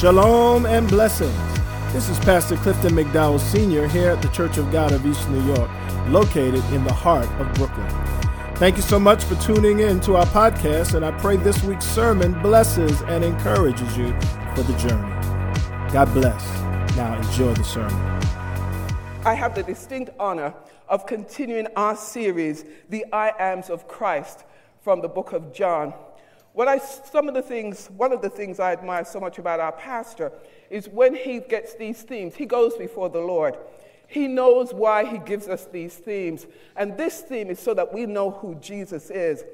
Shalom and blessings. This is Pastor Clifton McDowell Sr. here at the Church of God of East New York, located in the heart of Brooklyn. Thank you so much for tuning in to our podcast, and I pray this week's sermon blesses and encourages you for the journey. God bless. Now enjoy the sermon. I have the distinct honor of continuing our series, The I Ams of Christ, from the book of John. What I, some of the things, one of the things I admire so much about our pastor is when he gets these themes, he goes before the Lord. He knows why he gives us these themes. And this theme is so that we know who Jesus is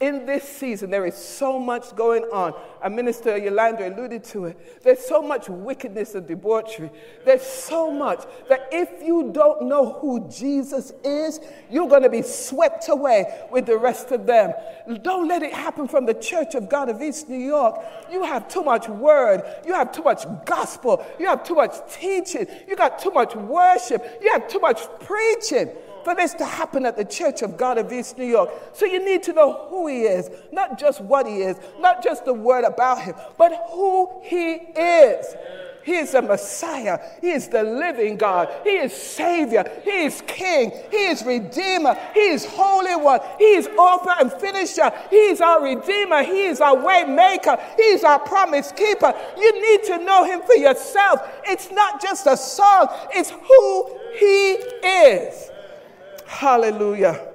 in this season, there is so much going on. And Minister Yolanda alluded to it. There's so much wickedness and debauchery. There's so much that if you don't know who Jesus is, you're going to be swept away with the rest of them. Don't let it happen from the Church of God of East New York. You have too much word. You have too much gospel. You have too much teaching. You got too much worship. You have too much preaching for this to happen at the Church of God of East New York. So you need to know who He is, not just what He is, not just the word about Him, but who He is. He is the Messiah. He is the living God. He is Savior. He is King. He is Redeemer. He is Holy One. He is Author and Finisher. He is our Redeemer. He is our Way Maker. He is our Promise Keeper. You need to know Him for yourself. It's not just a song, it's who He is. Hallelujah.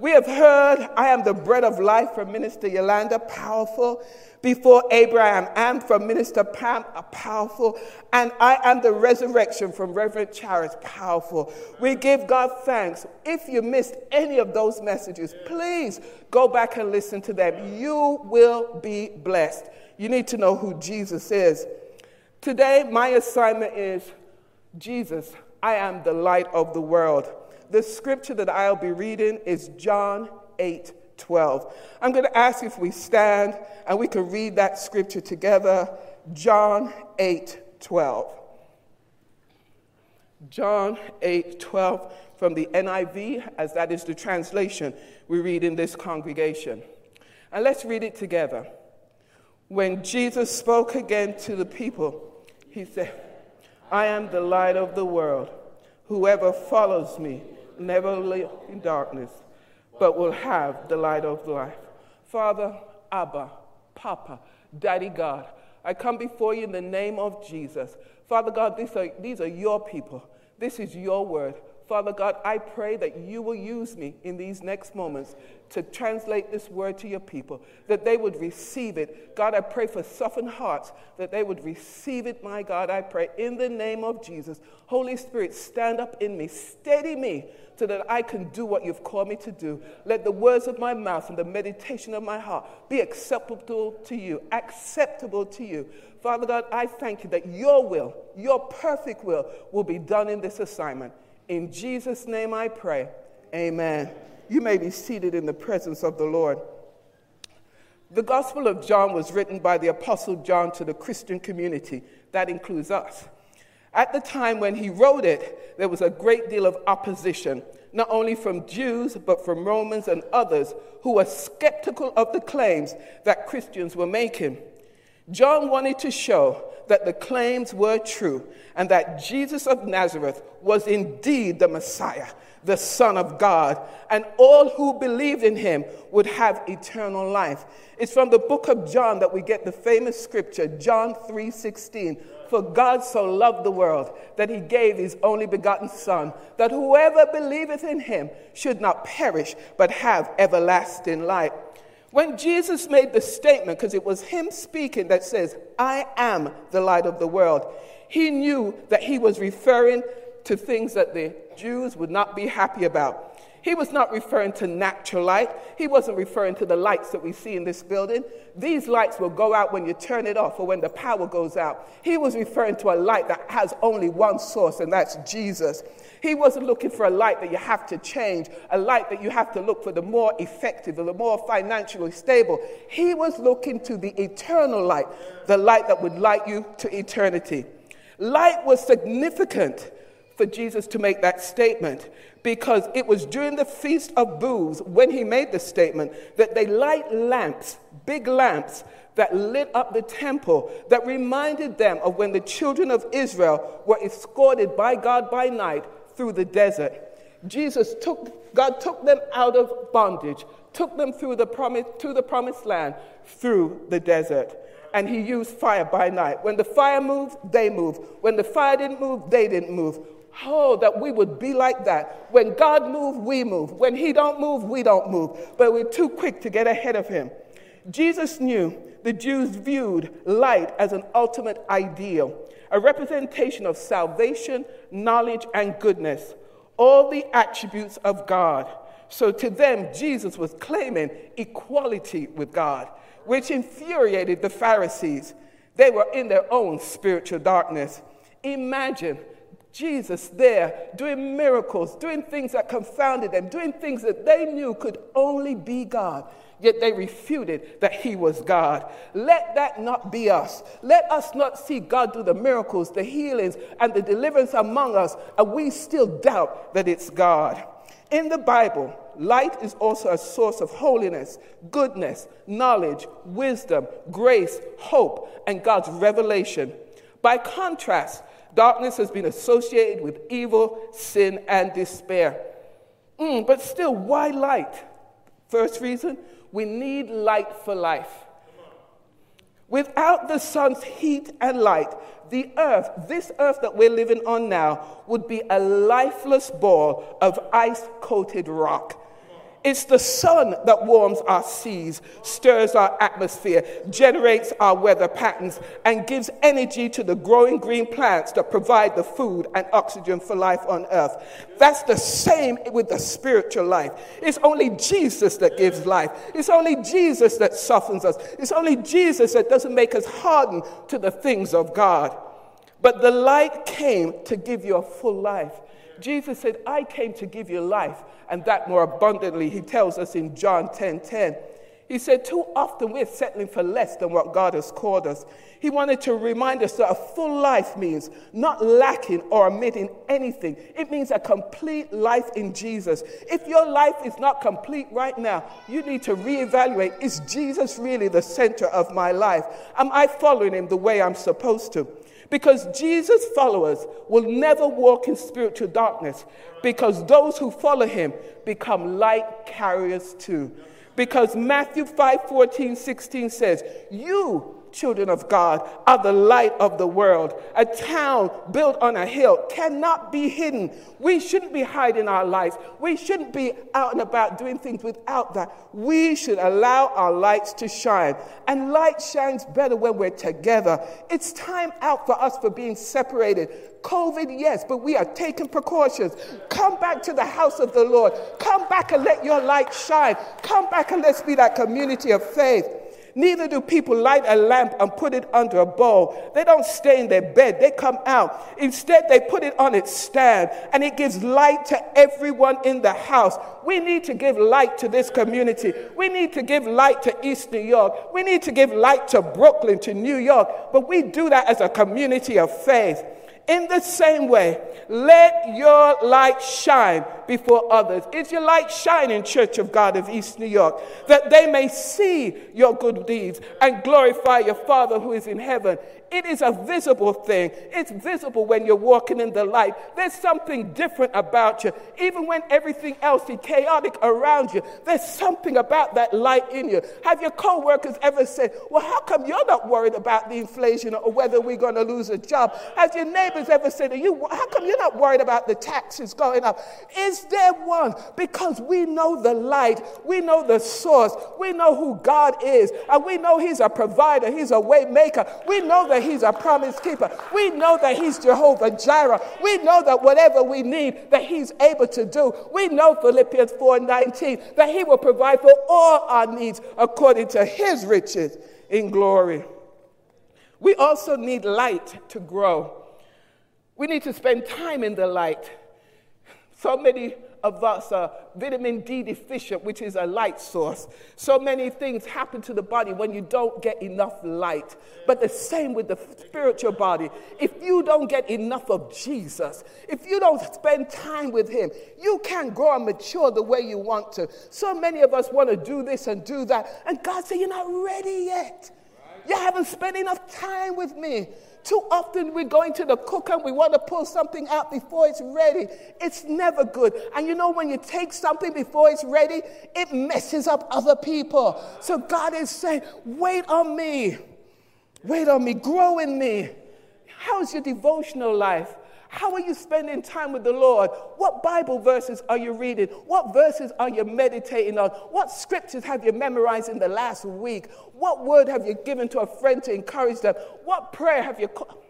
We have heard, I am the bread of life from Minister Yolanda, powerful. Before Abraham, am from Minister Pam, powerful. And I am the resurrection from Reverend Charis, powerful. We give God thanks. If you missed any of those messages, please go back and listen to them. You will be blessed. You need to know who Jesus is. Today, my assignment is Jesus, I am the light of the world the scripture that I'll be reading is John 8 12. I'm going to ask if we stand and we can read that scripture together. John 8 12. John 8 12 from the NIV, as that is the translation we read in this congregation. And let's read it together. When Jesus spoke again to the people, he said, I am the light of the world. Whoever follows me never live in darkness, but will have the light of life. Father, Abba, Papa, Daddy God, I come before you in the name of Jesus. Father God, these are, these are your people. This is your word. Father God, I pray that you will use me in these next moments to translate this word to your people, that they would receive it. God, I pray for softened hearts, that they would receive it, my God. I pray in the name of Jesus. Holy Spirit, stand up in me, steady me, so that I can do what you've called me to do. Let the words of my mouth and the meditation of my heart be acceptable to you, acceptable to you. Father God, I thank you that your will, your perfect will, will be done in this assignment. In Jesus' name I pray. Amen. You may be seated in the presence of the Lord. The Gospel of John was written by the Apostle John to the Christian community. That includes us. At the time when he wrote it, there was a great deal of opposition, not only from Jews, but from Romans and others who were skeptical of the claims that Christians were making. John wanted to show that the claims were true and that Jesus of Nazareth was indeed the Messiah, the Son of God, and all who believed in him would have eternal life. It's from the book of John that we get the famous scripture, John 3:16. For God so loved the world that he gave his only begotten Son, that whoever believeth in him should not perish, but have everlasting life. When Jesus made the statement, because it was him speaking that says, I am the light of the world, he knew that he was referring to things that the Jews would not be happy about. He was not referring to natural light. He wasn't referring to the lights that we see in this building. These lights will go out when you turn it off or when the power goes out. He was referring to a light that has only one source, and that's Jesus. He wasn't looking for a light that you have to change, a light that you have to look for the more effective or the more financially stable. He was looking to the eternal light, the light that would light you to eternity. Light was significant for Jesus to make that statement because it was during the Feast of Booths when he made the statement that they light lamps, big lamps, that lit up the temple, that reminded them of when the children of Israel were escorted by God by night through the desert. Jesus took, God took them out of bondage, took them through the promise, to the promised land through the desert. And he used fire by night. When the fire moved, they moved. When the fire didn't move, they didn't move. Oh, that we would be like that. When God moves, we move. When he don't move, we don't move. But we're too quick to get ahead of him. Jesus knew the Jews viewed light as an ultimate ideal, a representation of salvation, knowledge, and goodness, all the attributes of God. So to them, Jesus was claiming equality with God, which infuriated the Pharisees. They were in their own spiritual darkness. Imagine Jesus there doing miracles, doing things that confounded them, doing things that they knew could only be God yet they refuted that he was God. Let that not be us. Let us not see God do the miracles, the healings, and the deliverance among us, and we still doubt that it's God. In the Bible, light is also a source of holiness, goodness, knowledge, wisdom, grace, hope, and God's revelation. By contrast, darkness has been associated with evil, sin, and despair. Mm, but still, why light? First reason, we need light for life. Without the sun's heat and light, the earth, this earth that we're living on now, would be a lifeless ball of ice coated rock. It's the sun that warms our seas, stirs our atmosphere, generates our weather patterns, and gives energy to the growing green plants that provide the food and oxygen for life on earth. That's the same with the spiritual life. It's only Jesus that gives life. It's only Jesus that softens us. It's only Jesus that doesn't make us harden to the things of God. But the light came to give you a full life. Jesus said, I came to give you life and that more abundantly. He tells us in John 10 10. He said, Too often we're settling for less than what God has called us. He wanted to remind us that a full life means not lacking or omitting anything. It means a complete life in Jesus. If your life is not complete right now, you need to reevaluate is Jesus really the center of my life? Am I following him the way I'm supposed to? Because Jesus' followers will never walk in spiritual darkness because those who follow him become light carriers too. Because Matthew 5 14, 16 says, You children of God, are the light of the world. A town built on a hill cannot be hidden. We shouldn't be hiding our lives. We shouldn't be out and about doing things without that. We should allow our lights to shine. And light shines better when we're together. It's time out for us for being separated. COVID, yes, but we are taking precautions. Come back to the house of the Lord. Come back and let your light shine. Come back and let's be that community of faith. Neither do people light a lamp and put it under a bowl. They don't stay in their bed, they come out. Instead, they put it on its stand and it gives light to everyone in the house. We need to give light to this community. We need to give light to East New York. We need to give light to Brooklyn, to New York. But we do that as a community of faith. In the same way, let your light shine before others. Is your light shining, Church of God of East New York, that they may see your good deeds and glorify your Father who is in heaven? It is a visible thing. It's visible when you're walking in the light. There's something different about you. Even when everything else is chaotic around you, there's something about that light in you. Have your co-workers ever said, well, how come you're not worried about the inflation or whether we're going to lose a job? Has your neighbors ever said, you, how come you're not worried about the taxes going up? Is there one? Because we know the light. We know the source. We know who God is. And we know he's a provider. He's a way maker. We know that he's a promise keeper. We know that he's Jehovah Jireh. We know that whatever we need, that he's able to do. We know Philippians 4:19 that he will provide for all our needs according to his riches in glory. We also need light to grow. We need to spend time in the light. So many of us are vitamin D deficient, which is a light source. So many things happen to the body when you don't get enough light. But the same with the spiritual body. If you don't get enough of Jesus, if you don't spend time with Him, you can't grow and mature the way you want to. So many of us want to do this and do that. And God said, You're not ready yet. You haven't spent enough time with me. Too often we're going to the cooker and we want to pull something out before it's ready. It's never good. And you know, when you take something before it's ready, it messes up other people. So God is saying, wait on me. Wait on me. Grow in me. How's your devotional life? How are you spending time with the Lord? What Bible verses are you reading? What verses are you meditating on? What scriptures have you memorized in the last week? What word have you given to a friend to encourage them? What prayer have you. Co-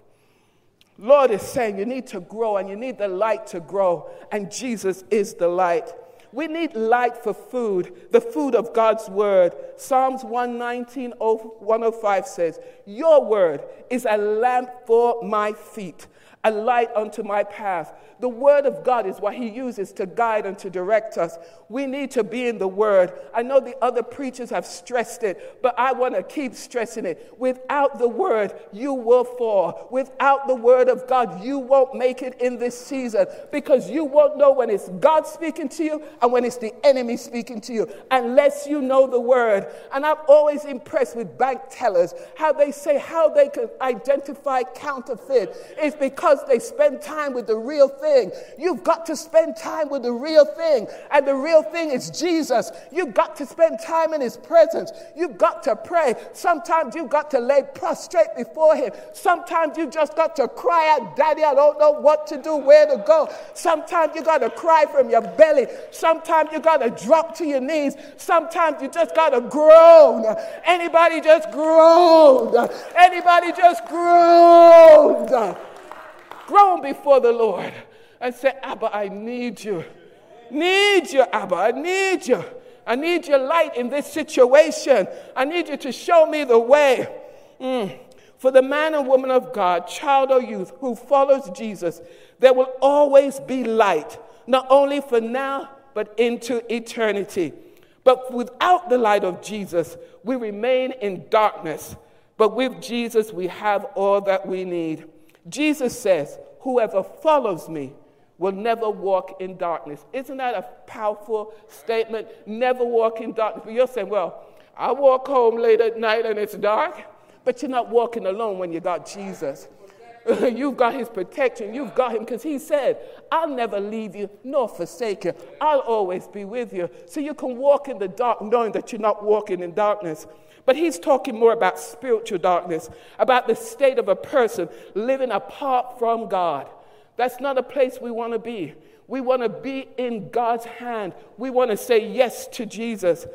Lord is saying you need to grow and you need the light to grow, and Jesus is the light. We need light for food, the food of God's word. Psalms 119, 105 says, Your word is a lamp for my feet a light unto my path. The Word of God is what He uses to guide and to direct us. We need to be in the Word. I know the other preachers have stressed it, but I want to keep stressing it. Without the Word, you will fall. Without the Word of God, you won't make it in this season because you won't know when it's God speaking to you and when it's the enemy speaking to you unless you know the Word. And I'm always impressed with bank tellers, how they say how they can identify counterfeit. It's because because they spend time with the real thing. You've got to spend time with the real thing. And the real thing is Jesus. You've got to spend time in His presence. You've got to pray. Sometimes you've got to lay prostrate before Him. Sometimes you just got to cry out, Daddy, I don't know what to do, where to go. Sometimes you got to cry from your belly. Sometimes you got to drop to your knees. Sometimes you just got to groan. Anybody just groaned? Anybody just groaned? Groan before the Lord and say, Abba, I need you. Need you, Abba. I need you. I need your light in this situation. I need you to show me the way. Mm. For the man and woman of God, child or youth who follows Jesus, there will always be light, not only for now, but into eternity. But without the light of Jesus, we remain in darkness. But with Jesus, we have all that we need. Jesus says, Whoever follows me will never walk in darkness. Isn't that a powerful statement? Never walk in darkness. But you're saying, Well, I walk home late at night and it's dark, but you're not walking alone when you got Jesus. You've got his protection. You've got him because he said, I'll never leave you nor forsake you. I'll always be with you. So you can walk in the dark knowing that you're not walking in darkness. But he's talking more about spiritual darkness, about the state of a person living apart from God. That's not a place we want to be. We want to be in God's hand. We want to say yes to Jesus.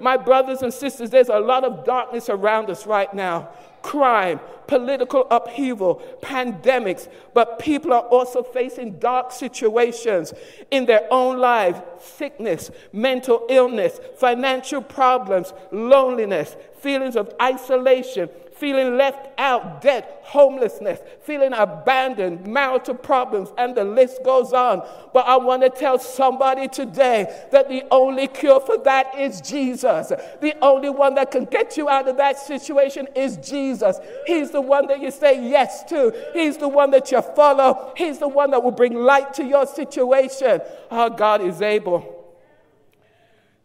My brothers and sisters, there's a lot of darkness around us right now crime, political upheaval, pandemics, but people are also facing dark situations in their own lives sickness, mental illness, financial problems, loneliness, feelings of isolation, feeling left out, debt, homelessness, feeling abandoned, marital problems, and the list goes on. But I want to tell somebody today that the only cure for that is Jesus. The only one that can get you out of that situation is Jesus. He's the one that you say yes to, He's the one that you follow, He's the one that will bring light to your situation. Our God is able.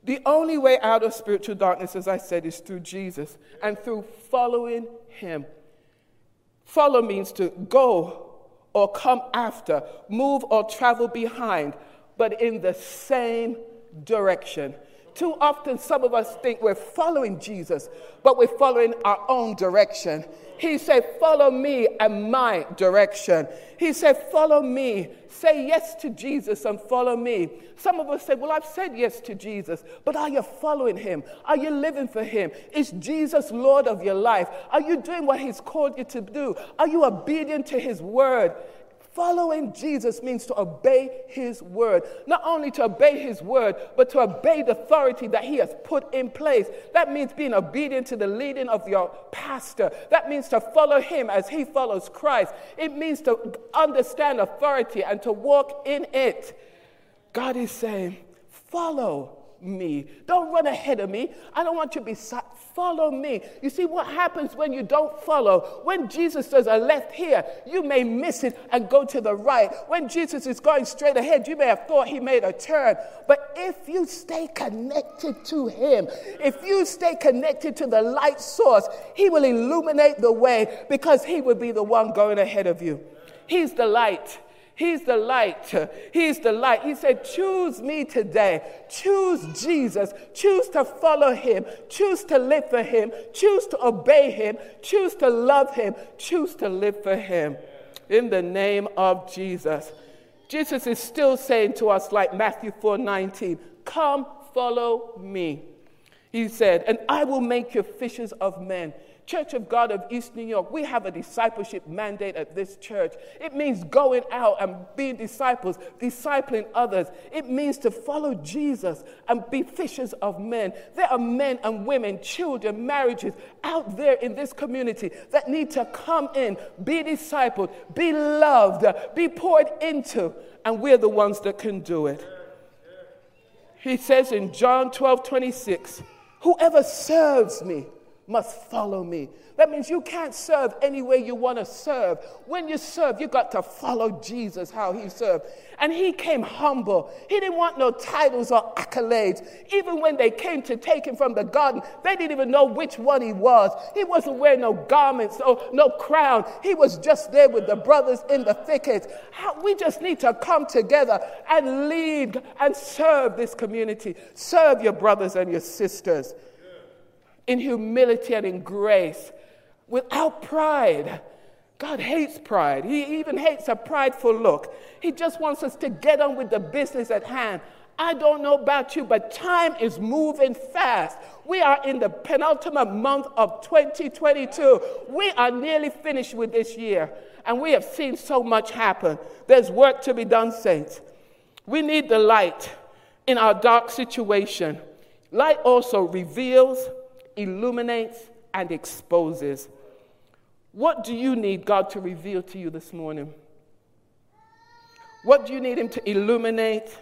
The only way out of spiritual darkness, as I said, is through Jesus and through following Him. Follow means to go or come after, move or travel behind, but in the same direction. Too often, some of us think we're following Jesus, but we're following our own direction. He said, Follow me and my direction. He said, Follow me. Say yes to Jesus and follow me. Some of us say, Well, I've said yes to Jesus, but are you following him? Are you living for him? Is Jesus Lord of your life? Are you doing what he's called you to do? Are you obedient to his word? Following Jesus means to obey his word. Not only to obey his word, but to obey the authority that he has put in place. That means being obedient to the leading of your pastor. That means to follow him as he follows Christ. It means to understand authority and to walk in it. God is saying, Follow me. Don't run ahead of me. I don't want you to be Follow me. You see what happens when you don't follow? When Jesus says a left here, you may miss it and go to the right. When Jesus is going straight ahead, you may have thought he made a turn. But if you stay connected to him, if you stay connected to the light source, he will illuminate the way because he will be the one going ahead of you. He's the light. He's the light. He's the light. He said, Choose me today. Choose Jesus. Choose to follow him. Choose to live for him. Choose to obey him. Choose to love him. Choose to live for him. In the name of Jesus. Jesus is still saying to us, like Matthew 4 19, Come follow me. He said, And I will make you fishers of men. Church of God of East New York, we have a discipleship mandate at this church. It means going out and being disciples, discipling others. It means to follow Jesus and be fishers of men. There are men and women, children, marriages out there in this community that need to come in, be discipled, be loved, be poured into, and we're the ones that can do it. He says in John 12 26, Whoever serves me, must follow me. That means you can't serve any way you want to serve. When you serve, you got to follow Jesus how he served. And he came humble. He didn't want no titles or accolades. Even when they came to take him from the garden, they didn't even know which one he was. He wasn't wearing no garments or no crown. He was just there with the brothers in the thickets. We just need to come together and lead and serve this community. Serve your brothers and your sisters in humility and in grace, without pride. God hates pride. He even hates a prideful look. He just wants us to get on with the business at hand. I don't know about you, but time is moving fast. We are in the penultimate month of 2022. We are nearly finished with this year, and we have seen so much happen. There's work to be done, saints. We need the light in our dark situation. Light also reveals, illuminates, and exposes. What do you need God to reveal to you this morning? What do you need Him to illuminate?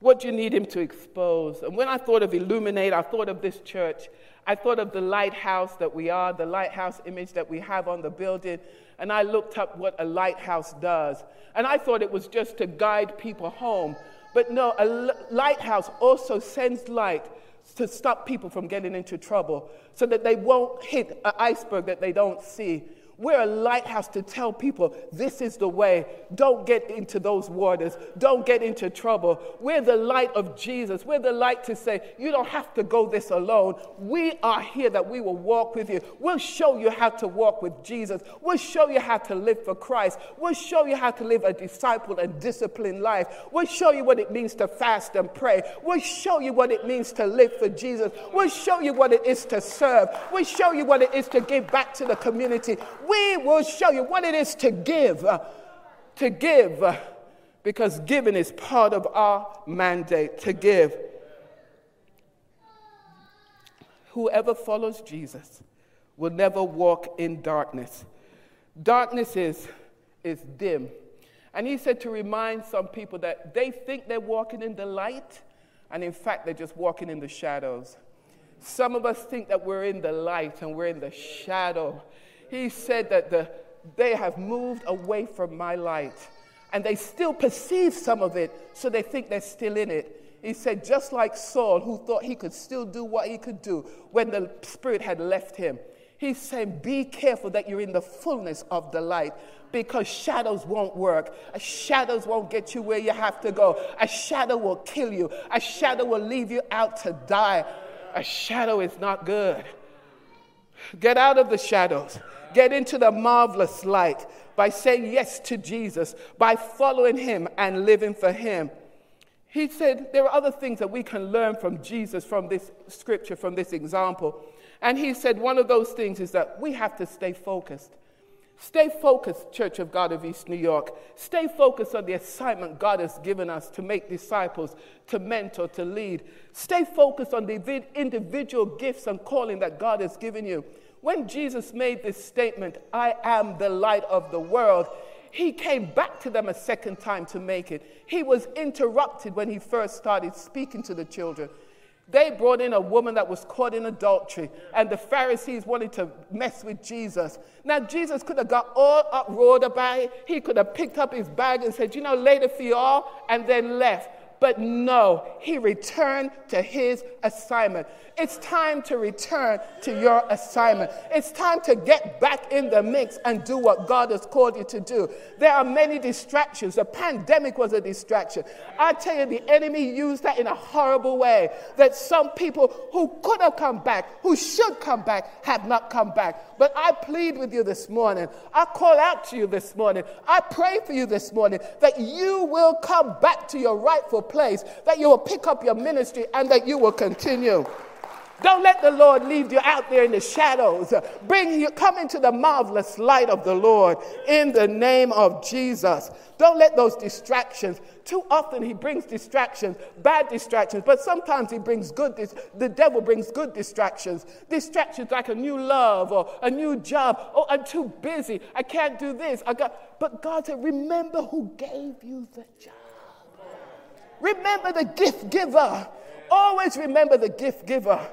What do you need Him to expose? And when I thought of illuminate, I thought of this church. I thought of the lighthouse that we are, the lighthouse image that we have on the building. And I looked up what a lighthouse does. And I thought it was just to guide people home. But no, a lighthouse also sends light to stop people from getting into trouble so that they won't hit an iceberg that they don't see we're a lighthouse to tell people this is the way. Don't get into those waters. Don't get into trouble. We're the light of Jesus. We're the light to say, you don't have to go this alone. We are here that we will walk with you. We'll show you how to walk with Jesus. We'll show you how to live for Christ. We'll show you how to live a disciple and disciplined life. We'll show you what it means to fast and pray. We'll show you what it means to live for Jesus. We'll show you what it is to serve. We'll show you what it is to give back to the community we will show you what it is to give. Uh, to give, uh, because giving is part of our mandate to give. Whoever follows Jesus will never walk in darkness. Darkness is, is dim. And he said to remind some people that they think they're walking in the light, and in fact, they're just walking in the shadows. Some of us think that we're in the light and we're in the shadow he said that the, they have moved away from my light and they still perceive some of it, so they think they're still in it. He said, just like Saul, who thought he could still do what he could do when the Spirit had left him. He's saying, be careful that you're in the fullness of the light because shadows won't work. A Shadows won't get you where you have to go. A shadow will kill you. A shadow will leave you out to die. A shadow is not good. Get out of the shadows. Get into the marvelous light by saying yes to Jesus, by following him and living for him. He said there are other things that we can learn from Jesus from this scripture, from this example. And he said one of those things is that we have to stay focused. Stay focused, Church of God of East New York. Stay focused on the assignment God has given us to make disciples, to mentor, to lead. Stay focused on the individual gifts and calling that God has given you. When Jesus made this statement, I am the light of the world, he came back to them a second time to make it. He was interrupted when he first started speaking to the children. They brought in a woman that was caught in adultery, and the Pharisees wanted to mess with Jesus. Now, Jesus could have got all uproared about it. He could have picked up his bag and said, You know, later for y'all, and then left. But no, he returned to his assignment. It's time to return to your assignment. It's time to get back in the mix and do what God has called you to do. There are many distractions. The pandemic was a distraction. I tell you, the enemy used that in a horrible way. That some people who could have come back, who should come back, have not come back. But I plead with you this morning. I call out to you this morning. I pray for you this morning that you will come back to your rightful place, that you will pick up your ministry, and that you will continue. Don't let the Lord leave you out there in the shadows. Bring you, come into the marvelous light of the Lord in the name of Jesus. Don't let those distractions. Too often he brings distractions, bad distractions, but sometimes he brings good. the devil brings good distractions. Distractions like a new love or a new job. Oh, I'm too busy. I can't do this. I got. But God said, remember who gave you the job. Remember the gift giver. Always remember the gift giver.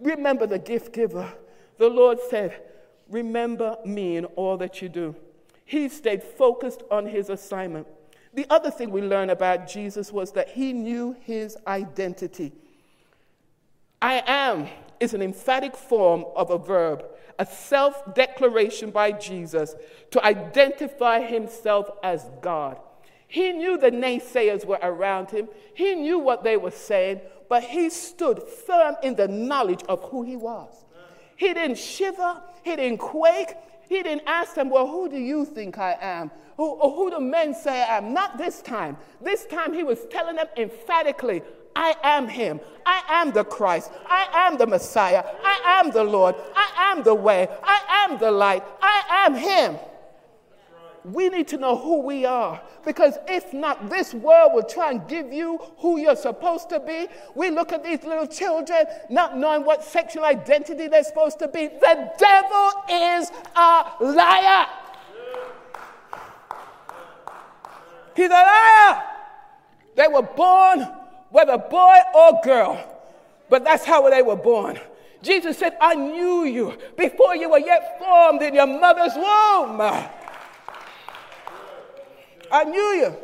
Remember the gift giver. The Lord said, Remember me in all that you do. He stayed focused on his assignment. The other thing we learn about Jesus was that he knew his identity. I am is an emphatic form of a verb, a self declaration by Jesus to identify himself as God. He knew the naysayers were around him, he knew what they were saying, but he stood firm in the knowledge of who he was. He didn't shiver, he didn't quake, he didn't ask them, Well, who do you think I am? Who, or who do men say I am? Not this time. This time he was telling them emphatically, I am him. I am the Christ. I am the Messiah. I am the Lord. I am the way. I am the light. I am him we need to know who we are. Because if not, this world will try and give you who you're supposed to be. We look at these little children not knowing what sexual identity they're supposed to be. The devil is a liar. He's a liar. They were born whether boy or girl, but that's how they were born. Jesus said, I knew you before you were yet formed in your mother's womb. I knew you.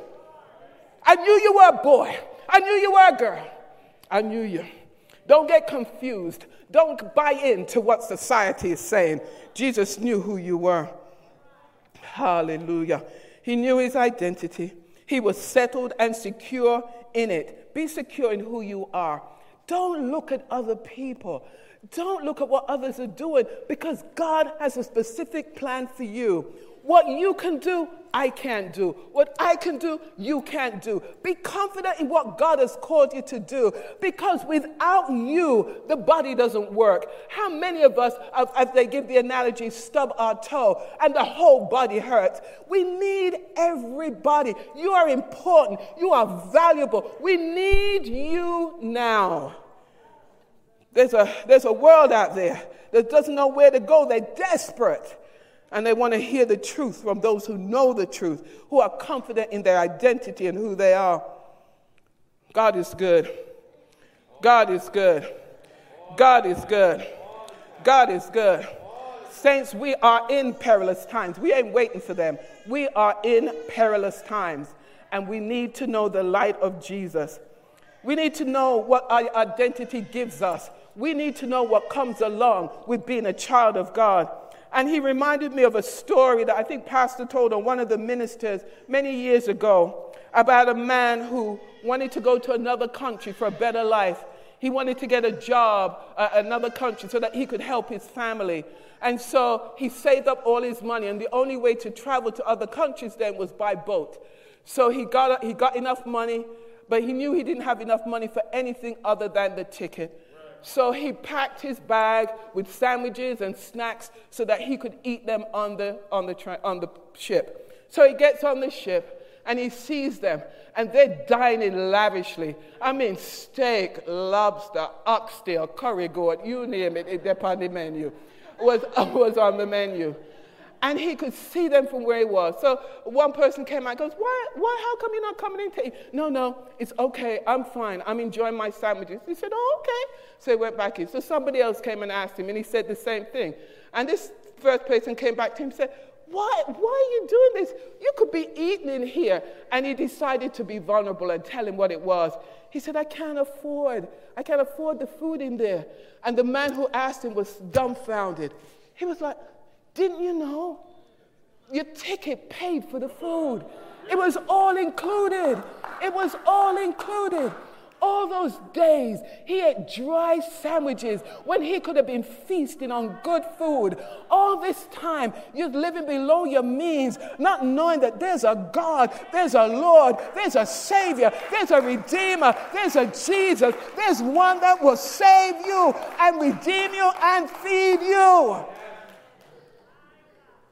I knew you were a boy. I knew you were a girl. I knew you. Don't get confused. Don't buy into what society is saying. Jesus knew who you were. Hallelujah. He knew his identity. He was settled and secure in it. Be secure in who you are. Don't look at other people. Don't look at what others are doing because God has a specific plan for you. What you can do, I can't do. What I can do, you can't do. Be confident in what God has called you to do because without you, the body doesn't work. How many of us, as they give the analogy, stub our toe and the whole body hurts? We need everybody. You are important. You are valuable. We need you now. There's a, there's a world out there that doesn't know where to go. They're desperate and they want to hear the truth from those who know the truth, who are confident in their identity and who they are. God is good. God is good. God is good. God is good. Saints, we are in perilous times. We ain't waiting for them. We are in perilous times, and we need to know the light of Jesus. We need to know what our identity gives us. We need to know what comes along with being a child of God. And he reminded me of a story that I think Pastor told on one of the ministers many years ago about a man who wanted to go to another country for a better life. He wanted to get a job at another country so that he could help his family. And so he saved up all his money, and the only way to travel to other countries then was by boat. So he got, he got enough money, but he knew he didn't have enough money for anything other than the ticket. So he packed his bag with sandwiches and snacks so that he could eat them on the, on the, tra- on the ship. So he gets on the ship and he sees them and they're dining lavishly. I mean, steak, lobster, oxtail, curry goat, you name it, it's on the menu, was, was on the menu. And he could see them from where he was. So one person came out and goes, why, why, how come you're not coming in to eat? No, no, it's okay, I'm fine, I'm enjoying my sandwiches. He said, oh, okay. So he went back in. So somebody else came and asked him, and he said the same thing. And this first person came back to him and said, why, why are you doing this? You could be eating in here. And he decided to be vulnerable and tell him what it was. He said, I can't afford. I can't afford the food in there. And the man who asked him was dumbfounded. He was like, Didn't you know? Your ticket paid for the food. It was all included. It was all included. All those days, he ate dry sandwiches when he could have been feasting on good food. All this time, you're living below your means, not knowing that there's a God, there's a Lord, there's a Savior, there's a Redeemer, there's a Jesus, there's one that will save you and redeem you and feed you.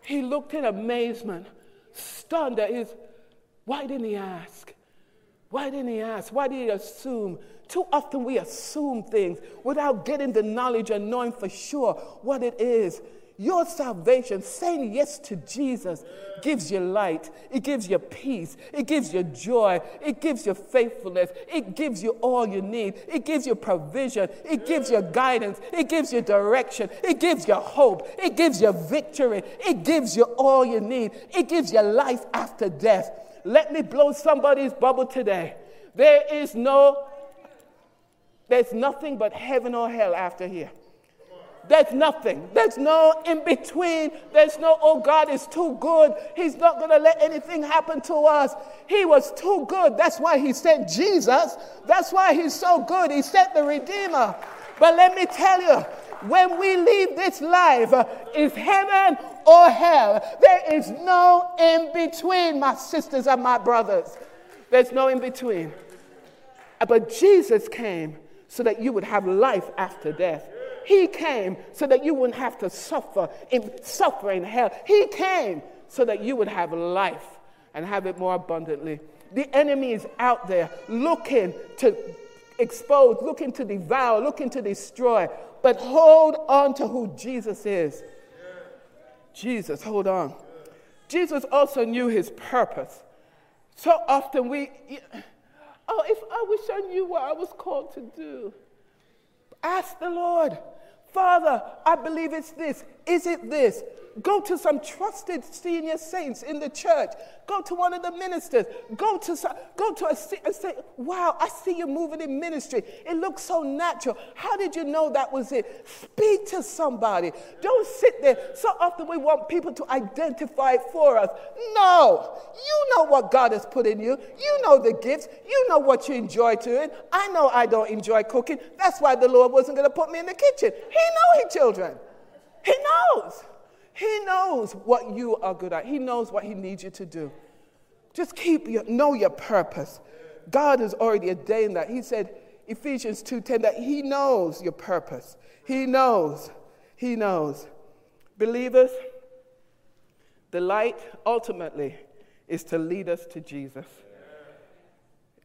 He looked in amazement, stunned at his. Why didn't he ask? Why didn't he ask? Why did he assume? Too often we assume things without getting the knowledge and knowing for sure what it is. Your salvation, saying yes to Jesus, gives you light. It gives you peace. It gives you joy. It gives you faithfulness. It gives you all you need. It gives you provision. It gives you guidance. It gives you direction. It gives you hope. It gives you victory. It gives you all you need. It gives you life after death. Let me blow somebody's bubble today. There is no, there's nothing but heaven or hell after here. There's nothing. There's no in between. There's no, oh, God is too good. He's not going to let anything happen to us. He was too good. That's why He sent Jesus. That's why He's so good. He sent the Redeemer. But let me tell you, when we leave this life, is heaven or hell. There is no in between, my sisters and my brothers. There's no in between. But Jesus came so that you would have life after death. He came so that you wouldn't have to suffer in suffer in hell. He came so that you would have life and have it more abundantly. The enemy is out there looking to expose, looking to devour, looking to destroy. But hold on to who Jesus is. Jesus, hold on. Jesus also knew his purpose. So often we, oh, if I wish I knew what I was called to do. Ask the Lord, Father, I believe it's this. Is it this? Go to some trusted senior saints in the church. Go to one of the ministers. Go to some, go to a and say, "Wow, I see you moving in ministry. It looks so natural. How did you know that was it?" Speak to somebody. Don't sit there. So often we want people to identify for us. No, you know what God has put in you. You know the gifts. You know what you enjoy doing. I know I don't enjoy cooking. That's why the Lord wasn't going to put me in the kitchen. He knows, He children. He knows. He knows what you are good at. He knows what He needs you to do. Just keep your, know your purpose. God has already ordained that. He said, Ephesians 2:10, that He knows your purpose. He knows. He knows. Believers, the light ultimately is to lead us to Jesus.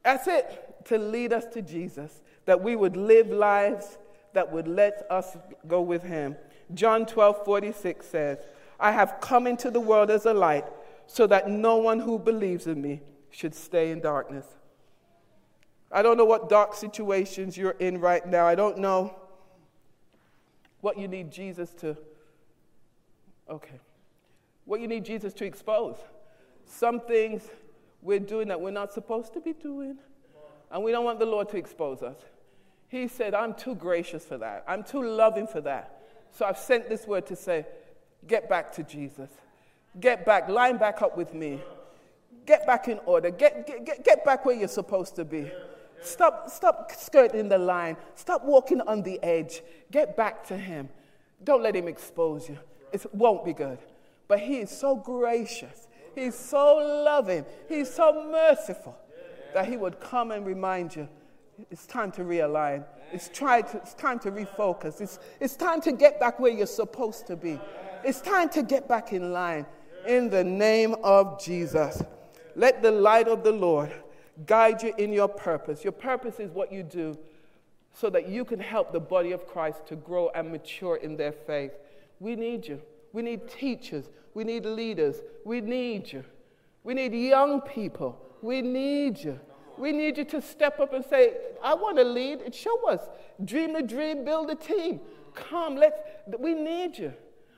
That's it, to lead us to Jesus, that we would live lives that would let us go with Him. John 12 46 says, I have come into the world as a light so that no one who believes in me should stay in darkness. I don't know what dark situations you're in right now. I don't know what you need Jesus to, okay, what you need Jesus to expose. Some things we're doing that we're not supposed to be doing, and we don't want the Lord to expose us. He said, I'm too gracious for that, I'm too loving for that. So I've sent this word to say, get back to Jesus. Get back, line back up with me. Get back in order. Get, get, get back where you're supposed to be. Stop, stop skirting the line. Stop walking on the edge. Get back to Him. Don't let Him expose you. It won't be good. But He is so gracious. He's so loving. He's so merciful that He would come and remind you it's time to realign. It's, try to, it's time to refocus. It's, it's time to get back where you're supposed to be. It's time to get back in line in the name of Jesus. Let the light of the Lord guide you in your purpose. Your purpose is what you do so that you can help the body of Christ to grow and mature in their faith. We need you. We need teachers. We need leaders. We need you. We need young people. We need you. We need you to step up and say, I want to lead. And show us. Dream the dream, build a team. Come, let's, we need you.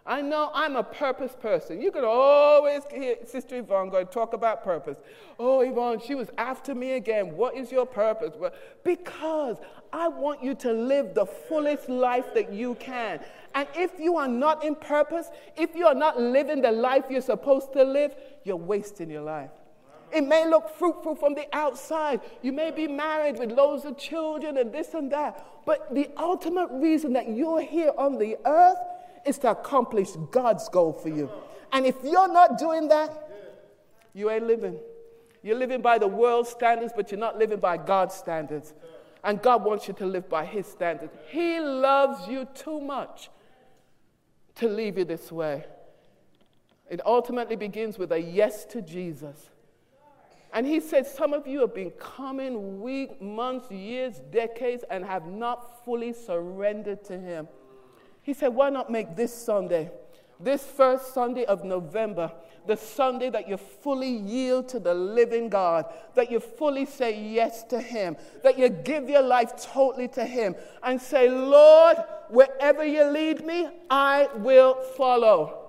I know I'm a purpose person. You can always hear Sister Yvonne go talk about purpose. Oh, Yvonne, she was after me again. What is your purpose? Well, because I want you to live the fullest life that you can. And if you are not in purpose, if you are not living the life you're supposed to live, you're wasting your life. It may look fruitful from the outside. You may be married with loads of children and this and that. But the ultimate reason that you're here on the earth is to accomplish God's goal for you. And if you're not doing that, you ain't living. You're living by the world's standards, but you're not living by God's standards. And God wants you to live by His standards. He loves you too much to leave you this way. It ultimately begins with a yes to Jesus. And he said, Some of you have been coming weeks, months, years, decades, and have not fully surrendered to him. He said, Why not make this Sunday, this first Sunday of November, the Sunday that you fully yield to the living God, that you fully say yes to Him, that you give your life totally to Him, and say, Lord, wherever you lead me, I will follow.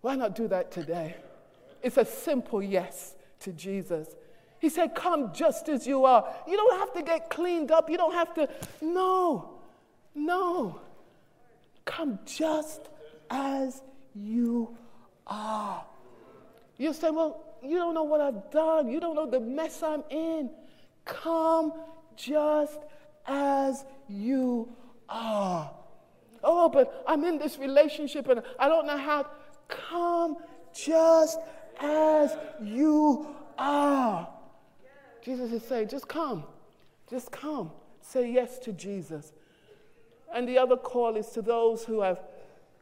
Why not do that today? It's a simple yes to Jesus. He said, Come just as you are. You don't have to get cleaned up. You don't have to. No, no. Come just as you are. You say, Well, you don't know what I've done. You don't know the mess I'm in. Come just as you are. Oh, but I'm in this relationship and I don't know how. Come just as you are. Jesus is saying, just come. Just come. Say yes to Jesus. And the other call is to those who have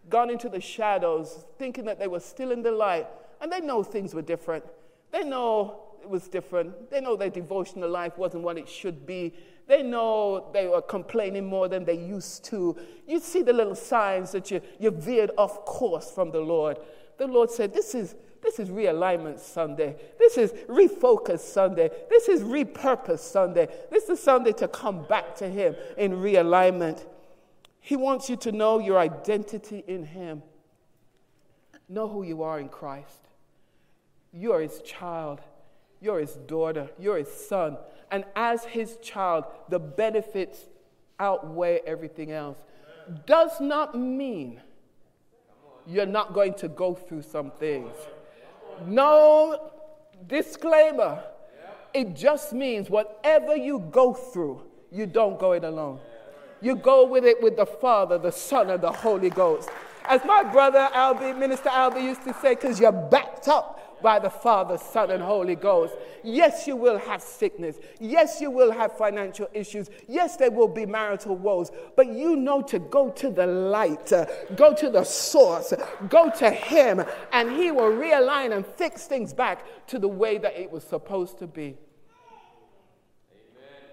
gone into the shadows, thinking that they were still in the light, and they know things were different. They know it was different. They know their devotional life wasn't what it should be. They know they were complaining more than they used to. You see the little signs that you, you veered off course from the Lord. The Lord said, This is, this is realignment Sunday. This is refocus Sunday. This is repurpose Sunday. This is Sunday to come back to Him in realignment. He wants you to know your identity in Him. Know who you are in Christ. You're His child, you're His daughter, you're His son. And as His child, the benefits outweigh everything else. Does not mean you're not going to go through some things. No disclaimer. It just means whatever you go through, you don't go it alone. You go with it with the Father, the Son, and the Holy Ghost. As my brother Albie, Minister Albie used to say, because you're backed up by the Father, Son, and Holy Ghost. Yes, you will have sickness. Yes, you will have financial issues. Yes, there will be marital woes. But you know to go to the light, uh, go to the source, go to Him, and He will realign and fix things back to the way that it was supposed to be. Amen.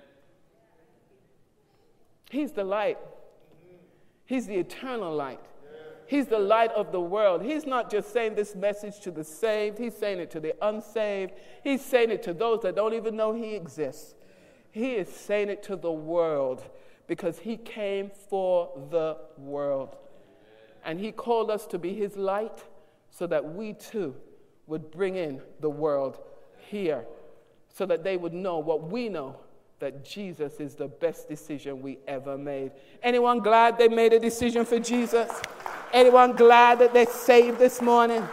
He's the light. He's the eternal light. He's the light of the world. He's not just saying this message to the saved, he's saying it to the unsaved. He's saying it to those that don't even know he exists. He is saying it to the world because he came for the world. And he called us to be his light so that we too would bring in the world here so that they would know what we know that Jesus is the best decision we ever made. Anyone glad they made a decision for Jesus? Anyone glad that they're saved this morning?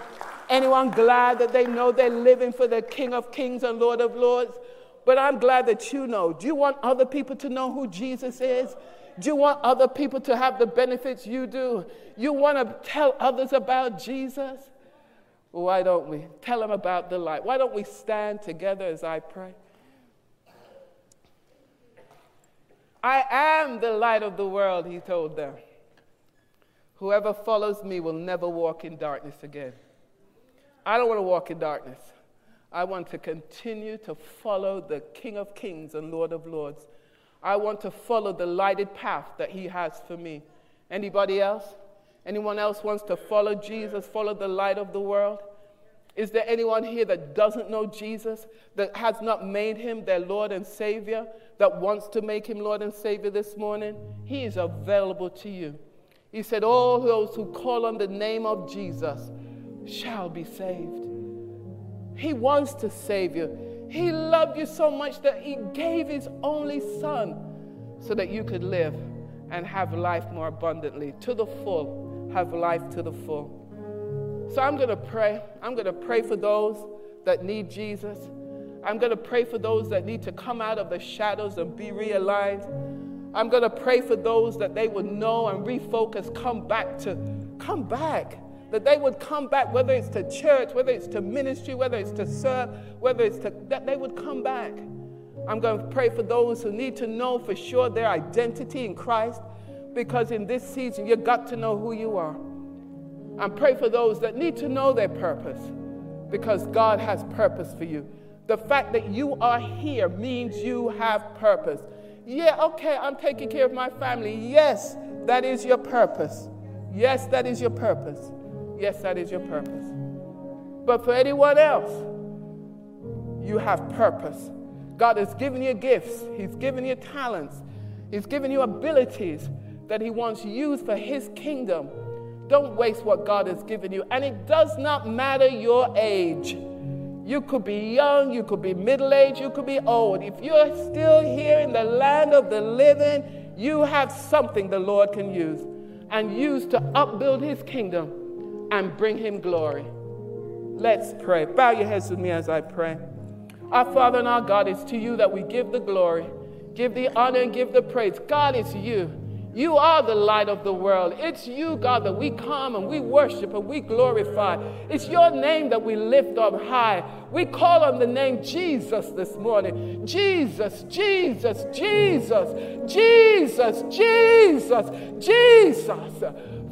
Anyone glad that they know they're living for the King of Kings and Lord of Lords? But I'm glad that you know. Do you want other people to know who Jesus is? Do you want other people to have the benefits you do? You want to tell others about Jesus? Why don't we? Tell them about the light. Why don't we stand together as I pray? I am the light of the world, he told them. Whoever follows me will never walk in darkness again. I don't want to walk in darkness. I want to continue to follow the King of Kings and Lord of Lords. I want to follow the lighted path that he has for me. Anybody else? Anyone else wants to follow Jesus, follow the light of the world? Is there anyone here that doesn't know Jesus, that has not made him their Lord and Savior, that wants to make him Lord and Savior this morning? He is available to you. He said, All those who call on the name of Jesus shall be saved. He wants to save you. He loved you so much that He gave His only Son so that you could live and have life more abundantly, to the full, have life to the full. So I'm going to pray. I'm going to pray for those that need Jesus. I'm going to pray for those that need to come out of the shadows and be realigned. I'm going to pray for those that they would know and refocus, come back to, come back. That they would come back, whether it's to church, whether it's to ministry, whether it's to serve, whether it's to, that they would come back. I'm going to pray for those who need to know for sure their identity in Christ, because in this season, you've got to know who you are. And pray for those that need to know their purpose, because God has purpose for you. The fact that you are here means you have purpose. Yeah, okay, I'm taking care of my family. Yes, that is your purpose. Yes, that is your purpose. Yes, that is your purpose. But for anyone else, you have purpose. God has given you gifts, He's given you talents, He's given you abilities that He wants used for His kingdom. Don't waste what God has given you. And it does not matter your age. You could be young, you could be middle aged, you could be old. If you're still here in the land of the living, you have something the Lord can use and use to upbuild His kingdom and bring him glory. Let's pray. Bow your heads with me as I pray. Our Father and our God, it's to you that we give the glory, give the honor, and give the praise. God, it's you. You are the light of the world. It's you, God, that we come and we worship and we glorify. It's your name that we lift up high. We call on the name Jesus this morning. Jesus, Jesus, Jesus, Jesus, Jesus, Jesus.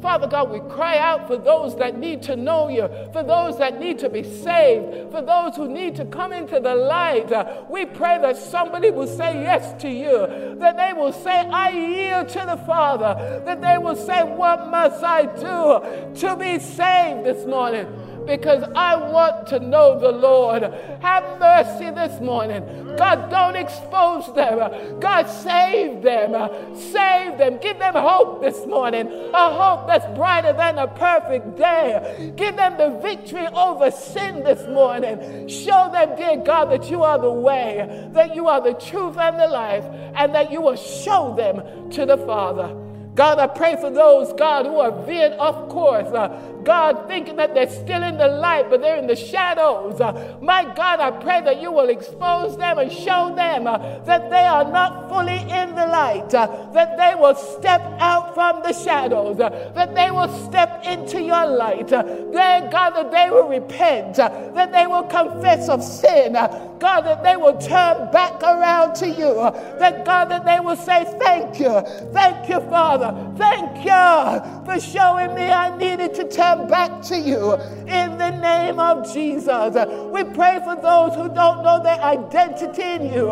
Father God, we cry out for those that need to know you, for those that need to be saved, for those who need to come into the light. Uh, we pray that somebody will say yes to you, that they will say, I yield to the Father, that they will say, What must I do to be saved this morning? Because I want to know the Lord. Have mercy this morning. God, don't expose them. God, save them. Save them. Give them hope this morning. A hope that's brighter than a perfect day. Give them the victory over sin this morning. Show them, dear God, that you are the way, that you are the truth and the life, and that you will show them to the Father. God, I pray for those, God, who are veered off course. Uh, God, thinking that they're still in the light, but they're in the shadows. Uh, my God, I pray that you will expose them and show them uh, that they are not fully in the light, uh, that they will step out from the shadows, uh, that they will step into your light. Uh, that, God, that they will repent, uh, that they will confess of sin. God, that they will turn back around to you. that, God, that they will say, Thank you. Thank you, Father. Thank you for showing me I needed to turn back to you in the name of Jesus. We pray for those who don't know their identity in you.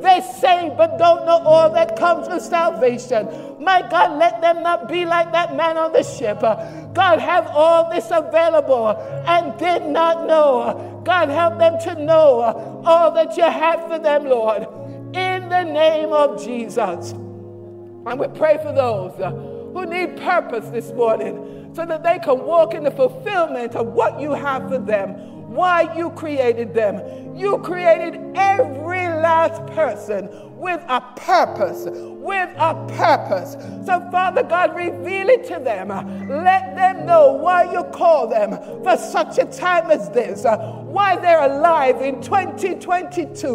They say but don't know all that comes with salvation. My God, let them not be like that man on the ship. God, have all this available and did not know. God, help them to know all that you have for them, Lord, in the name of Jesus. And we pray for those who need purpose this morning so that they can walk in the fulfillment of what you have for them, why you created them. You created every last person with a purpose, with a purpose. So, Father God, reveal it to them. Let them know why you call them for such a time as this, why they're alive in 2022.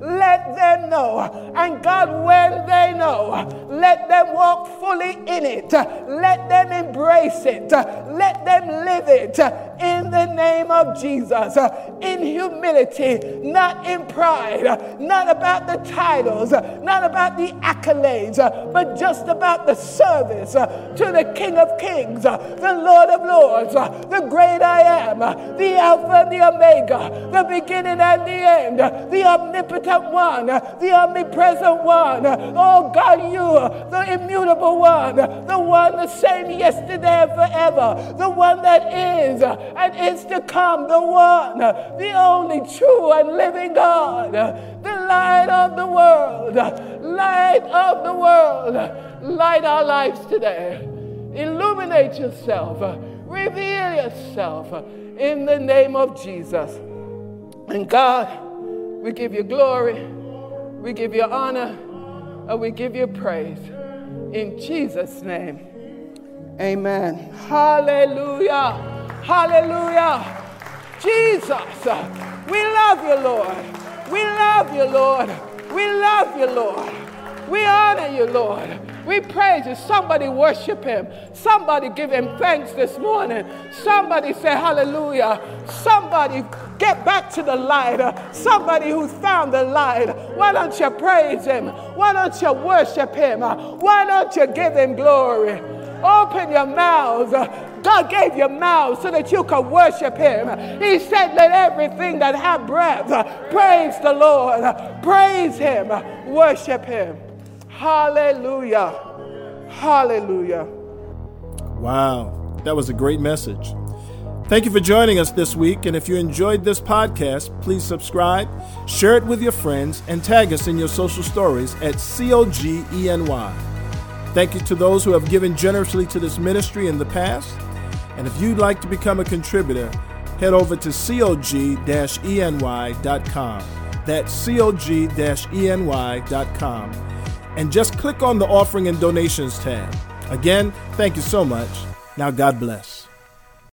Let them know. And God, when they know, let them walk fully in it. Let them embrace it. Let them live it in the name of Jesus, uh, in humility, not in pride, uh, not about the titles, uh, not about the accolades, uh, but just about the service uh, to the King of Kings, uh, the Lord of Lords, the great I am, the Alpha and the Omega, the beginning and the end, the omnipotent one, the omnipresent one. Oh God, you, the immutable one, the one the same yesterday and forever, the one that is and is to come, the one, the only true and living God, the light of the world, light of the world. Light our lives today. Illuminate yourself. Reveal yourself in the name of Jesus. And God, we give you glory, we give you honor, and we give you praise. In Jesus' name, amen. Hallelujah. Hallelujah. Jesus, we love you, Lord. We love you, Lord. We love you, Lord. We honor you, Lord. We praise you. Somebody worship him. Somebody give him thanks this morning. Somebody say hallelujah. Somebody get back to the light. Somebody who found the light. Why don't you praise him? Why don't you worship him? Why don't you give him glory? Open your mouths. God gave you mouths so that you could worship Him. He said, Let everything that have breath praise the Lord. Praise Him. Worship Him. Hallelujah. Hallelujah. Wow, that was a great message. Thank you for joining us this week. And if you enjoyed this podcast, please subscribe, share it with your friends, and tag us in your social stories at COGENY. Thank you to those who have given generously to this ministry in the past. And if you'd like to become a contributor, head over to cog-eny.com. That's cog-eny.com. And just click on the offering and donations tab. Again, thank you so much. Now, God bless.